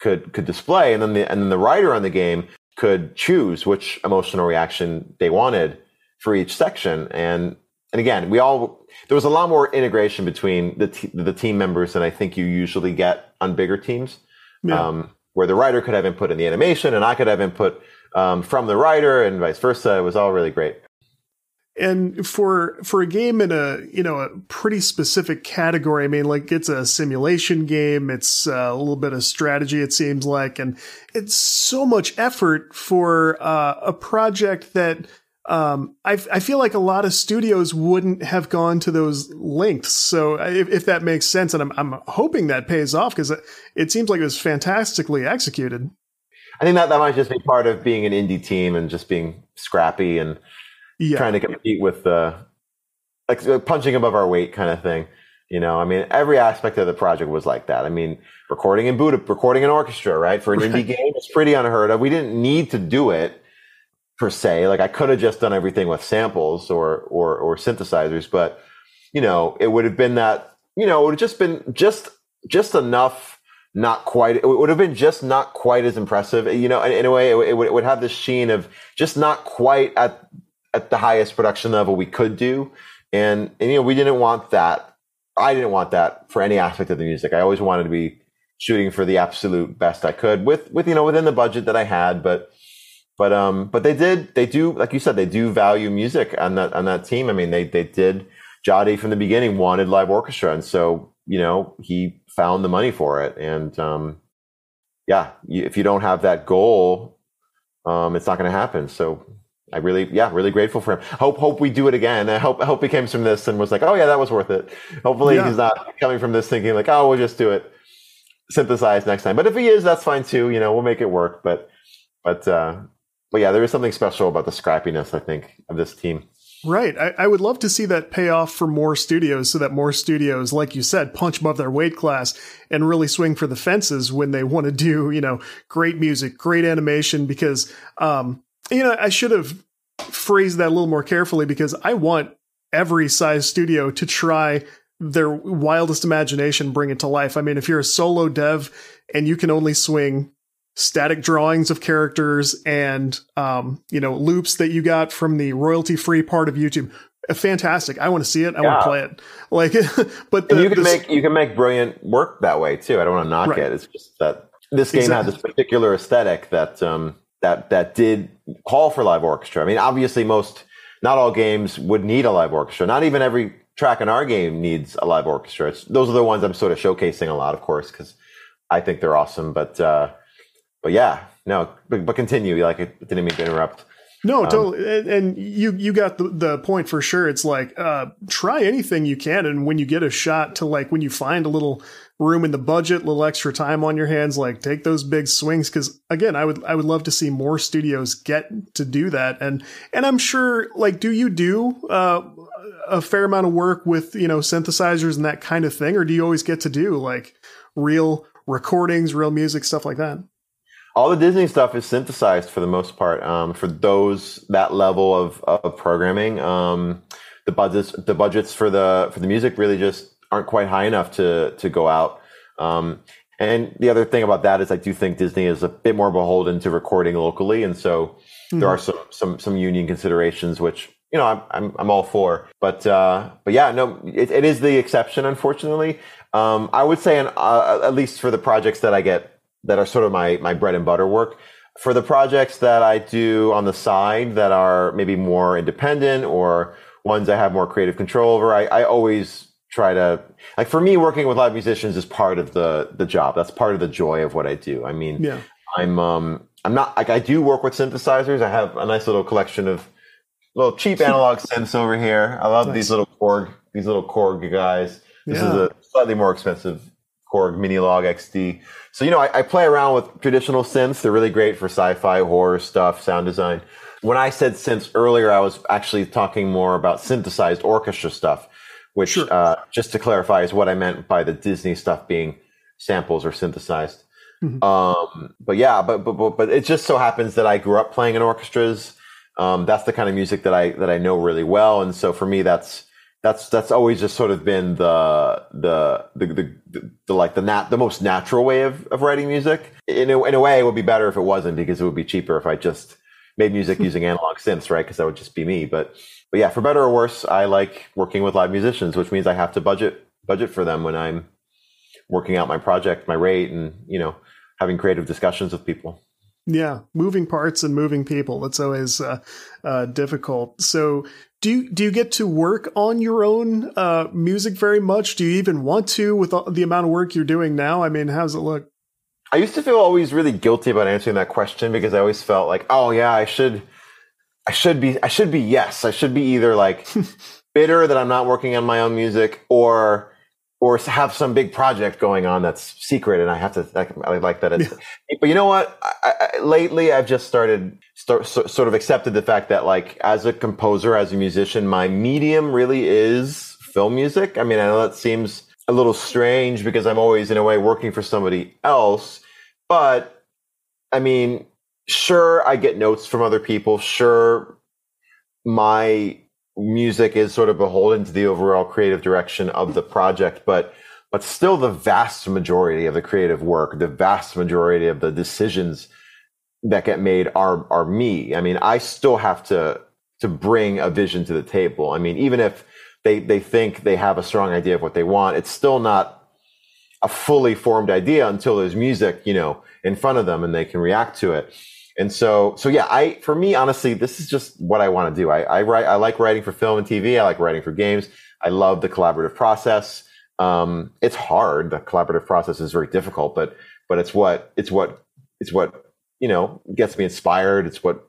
could could display, and then the and then the writer on the game could choose which emotional reaction they wanted for each section. And and again, we all there was a lot more integration between the t- the team members than I think you usually get on bigger teams, Yeah. um, where the writer could have input in the animation and I could have input um, from the writer and vice versa. It was all really great. and for for a game in a you know a pretty specific category i mean like it's a simulation game it's uh, a little bit of strategy it seems like and it's so much effort for uh, a project that um, I, I feel like a lot of studios wouldn't have gone to those lengths. So if, if that makes sense, and I'm, I'm hoping that pays off because it, it seems like it was fantastically executed. I think that that might just be part of being an indie team and just being scrappy and Yeah. trying to compete with the like uh, punching above our weight kind of thing. You know, I mean, every aspect of the project was like that. I mean, recording in Buddha, recording an orchestra, right? For an indie game, it's pretty unheard of. We didn't need to do it per se. Like I could have just done everything with samples or or or synthesizers, but you know, it would have been that. You know, it would have just been just just enough. Not quite. It would have been just not quite as impressive. You know, in, in a way, it, would- it would it would have this sheen of just not quite at at the highest production level we could do. And, and you know, we didn't want that. I didn't want that for any aspect of the music. I always wanted to be shooting for the absolute best I could with, with, you know, within the budget that I had. But, but, um, but they did, they do, like you said, they do value music on that, on that team. I mean, they, they did, Jody from the beginning wanted live orchestra. And so, you know, he found the money for it. And, um, yeah, you, if you don't have that goal, um, it's not going to happen. So I really, yeah, really grateful for him. Hope, hope we do it again. I hope, I hope he came from this and was like, oh yeah, that was worth it. Hopefully Yeah. he's not coming from this thinking like, oh, we'll just do it synthesized next time. But if he is, that's fine too. You know, we'll make it work. But, but, uh, but yeah, there is something special about the scrappiness, I think, of this team. Right. I, I would love to see that pay off for more studios so that more studios, like you said, punch above their weight class and really swing for the fences when they want to do, you know, great music, great animation. Because, um, you know, I should have phrased that a little more carefully because I want every size studio to try their wildest imagination, bring it to life. I mean, if you're a solo dev and you can only swing static drawings of characters and um, you know loops that you got from the royalty free part of YouTube. Uh, Fantastic! I want to see it. I want to play it. Like, but the, you can the- make, you can make brilliant work that way too. I don't want to knock Right. it. It's just that this game had this particular aesthetic that, um, that, that did call for live orchestra. I mean, obviously most, not all games would need a live orchestra. Not even every track in our game needs a live orchestra. It's, those are the ones I'm sort of showcasing a lot, of course, because I think they're awesome. But, uh, but yeah, no, but, but continue. Like, it didn't mean to interrupt. No, totally. And, and you you got the, the point for sure. It's like uh, try anything you can, and when you get a shot to like when you find a little room in the budget, little extra time on your hands, like take those big swings. Because again, I would I would love to see more studios get to do that. And and I'm sure like, do you do uh, a fair amount of work with you know synthesizers and that kind of thing, or do you always get to do like real recordings, real music, stuff like that? All the Disney stuff is synthesized for the most part. Um, for those that level of, of programming, um, the budgets the budgets for the for the music really just aren't quite high enough to to go out. Um, and the other thing about that is I do think Disney is a bit more beholden to recording locally, and so there are some some some union considerations which you know I'm I'm, I'm all for. But uh, but yeah, no, it, it is the exception, unfortunately. Um, I would say, an, uh, at least for the projects that I get that are sort of my my bread and butter work. For the projects that I do on the side that are maybe more independent or ones I have more creative control over, I, I always try to like for me working with live musicians is part of the the job. That's part of the joy of what I do. I mean, Yeah. I'm um I'm not like I do work with synthesizers. I have a nice little collection of little cheap analog synths over here. I love Nice. these little Korg these little Korg guys. This is a slightly more expensive Korg Minilogue XD. So you know, I, I play around with traditional synths. They're really great for sci-fi, horror stuff, sound design. When I said synths earlier, I was actually talking more about synthesized orchestra stuff, which, Sure. uh, just to clarify, is what I meant by the Disney stuff being samples or synthesized. Mhm. Um, but yeah, but, but but but it just so happens that I grew up playing in orchestras. Um, that's the kind of music that I that I know really well, and so for me, that's that's that's always just sort of been the the the the, the, the like the nat the most natural way of, of writing music. In a, in a way, it would be better if it wasn't because it would be cheaper if I just made music hmm. using analog synths, right? Because that would just be me. But but yeah, for better or worse, I like working with live musicians, which means I have to budget budget for them when I'm working out my project, my rate, and you know having creative discussions with people. Yeah, moving parts and moving people. That's always uh, uh, difficult. So, do you do you get to work on your own uh, music very much? Do you even want to with the amount of work you're doing now? I mean, how's it look? I used to feel always really guilty about answering that question because I always felt like, oh yeah, I should, I should be, I should be yes, I should be either like bitter that I'm not working on my own music or or have some big project going on that's secret and I have to I, like that. Yeah. But you know what? I, I, lately, I've just started start, so, sort of accepted the fact that like as a composer, as a musician, my medium really is film music. I mean, I know that seems a little strange because I'm always in a way working for somebody else, but I mean, sure, I get notes from other people. Sure, my music is sort of beholden to the overall creative direction of the project, but but still the vast majority of the creative work, the vast majority of the decisions that get made are are me. I mean, I still have to to bring a vision to the table. I mean, even if they they think they have a strong idea of what they want, it's still not a fully formed idea until there's music, you know, in front of them and they can react to it. And so, so yeah, I, for me, honestly, this is just what I want to do. I, I write, I like writing for film and TV. I like writing for games. I love the collaborative process. Um, it's hard. The collaborative process is very difficult, but, but it's what, it's what, it's what, you know, gets me inspired. It's what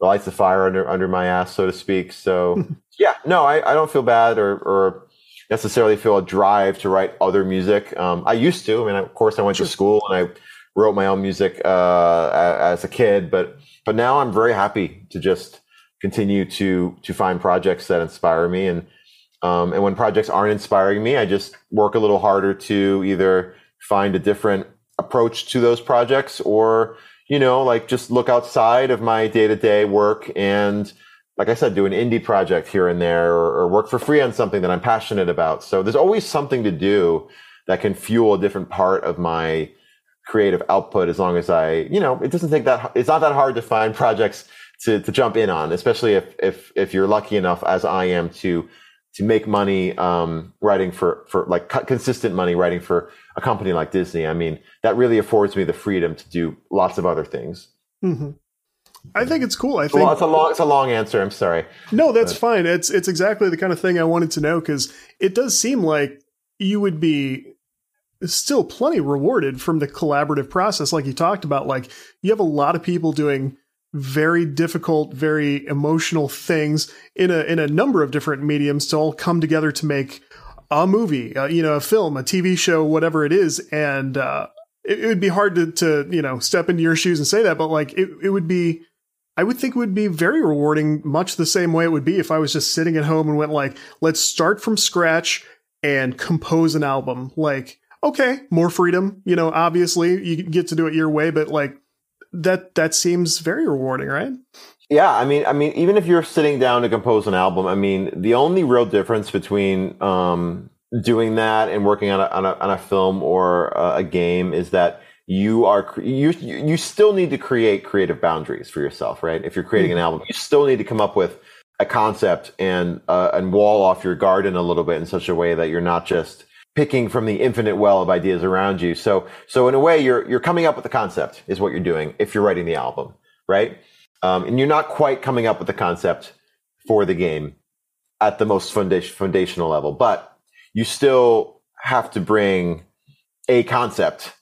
lights the fire under, under my ass, so to speak. So yeah, no, I, I don't feel bad or, or necessarily feel a drive to write other music. Um, I used to, I mean, of course I went sure. to school and I, wrote my own music uh, as a kid, but but now I'm very happy to just continue to to find projects that inspire me and um, and when projects aren't inspiring me, I just work a little harder to either find a different approach to those projects or you know like just look outside of my day to day work and like I said, do an indie project here and there or, or work for free on something that I'm passionate about. So there's always something to do that can fuel a different part of my creative output as long as I, you know, it doesn't take that, it's not that hard to find projects to, to jump in on, especially if, if, if you're lucky enough as I am to, to make money, um, writing for, for like consistent money writing for a company like Disney. I mean, that really affords me the freedom to do lots of other things. Mm-hmm. I think it's cool. I think well, it's a long, it's a long answer. I'm sorry. No, that's but. fine. It's, it's exactly the kind of thing I wanted to know because it does seem like you would be still plenty rewarded from the collaborative process like you talked about like you have a lot of people doing very difficult very emotional things in a in a number of different mediums to all come together to make a movie uh, you know a film a tv show whatever it is and uh, it, it, would be hard to to you know step into your shoes and say that but like it, it would be I would think it would be very rewarding, much the same way it would be if I was just sitting at home and went like, let's start from scratch and compose an album. Like, okay, more freedom. You know, obviously you get to do it your way, but like that that seems very rewarding, right? Yeah, I mean, I mean, even if you're sitting down to compose an album, I mean, the only real difference between um, doing that and working on a, on a, on a film or a, a game is that you are you you still need to create creative boundaries for yourself, right? If you're creating an mm-hmm. album, you still need to come up with a concept and uh, and wall off your garden a little bit in such a way that you're not just picking from the infinite well of ideas around you. So, so in a way, you're, you're coming up with the concept is what you're doing if you're writing the album, right? Um, and you're not quite coming up with the concept for the game at the most foundation, foundational level, but you still have to bring a concept,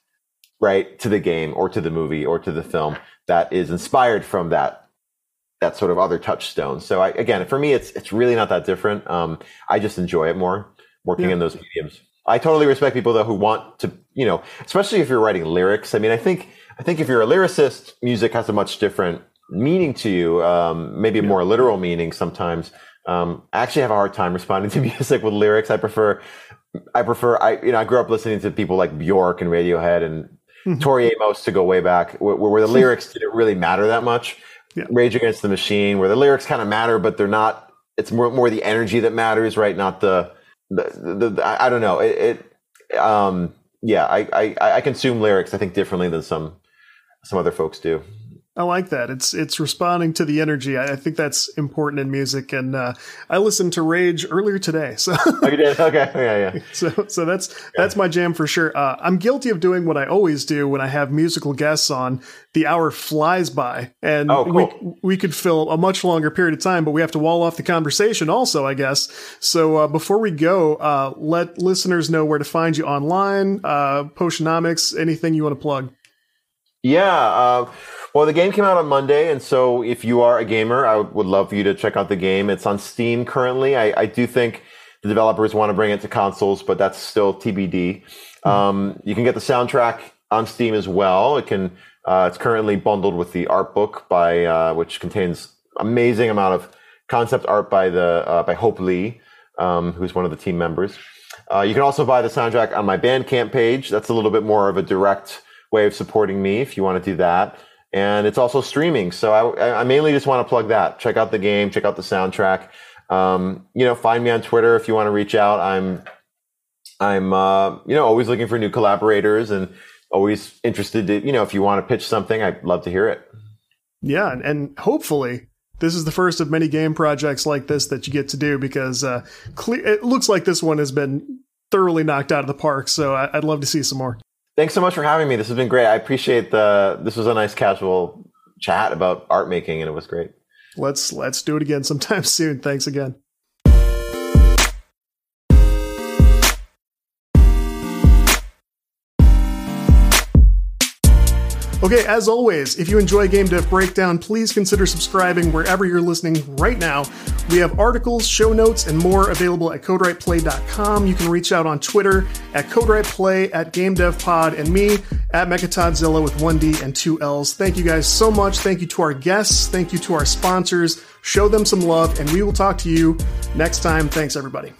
right, to the game or to the movie or to the film that is inspired from that that sort of other touchstone. So I, again, for me, it's it's really not that different. Um, I just enjoy it more working yeah. in those mediums. I totally respect people though who want to, you know, especially if you're writing lyrics. I mean, I think I think if you're a lyricist, music has a much different meaning to you, um, maybe a more literal meaning sometimes. Um, I actually have a hard time responding to music with lyrics. I prefer, I prefer, I, you know, I grew up listening to people like Bjork and Radiohead and mm-hmm. Tori Amos to go way back where, where the lyrics didn't really matter that much. Yeah. Rage Against the Machine, where the lyrics kind of matter, but they're not, it's more, more the energy that matters, right? Not the, the, the, the I, don't know. It, it um, yeah, I, I, I consume lyrics, I think differently than some, some other folks do. I like that. It's it's responding to the energy. I, I think that's important in music. And uh, I listened to Rage earlier today, so oh, you did? Okay, yeah, yeah. So so that's that's my jam for sure. Uh, I'm guilty of doing what I always do when I have musical guests on. The hour flies by, and oh, cool. we we could fill a much longer period of time, but we have to wall off the conversation also, I guess. So uh, before we go, uh, let listeners know where to find you online, uh, Potionomics, anything you want to plug. Yeah. Uh, well, the game came out on Monday, and so if you are a gamer, I would love for you to check out the game. It's on Steam currently. I, I do think the developers want to bring it to consoles, but that's still TBD. Mm-hmm. Um, you can get the soundtrack on Steam as well. It can. Uh, it's currently bundled with the art book by uh, which contains amazing amount of concept art by the uh, by Hope Lee, um, who's one of the team members. Uh, you can also buy the soundtrack on my Bandcamp page. That's a little bit more of a direct way of supporting me if you want to do that. And it's also streaming. So I, I mainly just want to plug that. Check out the game, check out the soundtrack. Um, you know, find me on Twitter if you want to reach out. I'm, I'm, uh, you know, always looking for new collaborators and always interested to, you know, if you want to pitch something, I'd love to hear it. Yeah. And, hopefully this is the first of many game projects like this that you get to do because, uh, cle- it looks like this one has been thoroughly knocked out of the park. So I- I'd love to see some more. Thanks so much for having me. This has been great. I appreciate the. This was a nice casual chat about art making, and it was great. Let's let's do it again sometime soon. Thanks again. Okay, as always, if you enjoy Game Dev Breakdown, please consider subscribing wherever you're listening right now. We have articles, show notes, and more available at CodeWritePlay.com. You can reach out on Twitter at CodeWritePlay, at GameDevPod, and me at Mechatodzilla with one D and two L's. Thank you guys so much. Thank you to our guests. Thank you to our sponsors. Show them some love, and we will talk to you next time. Thanks, everybody.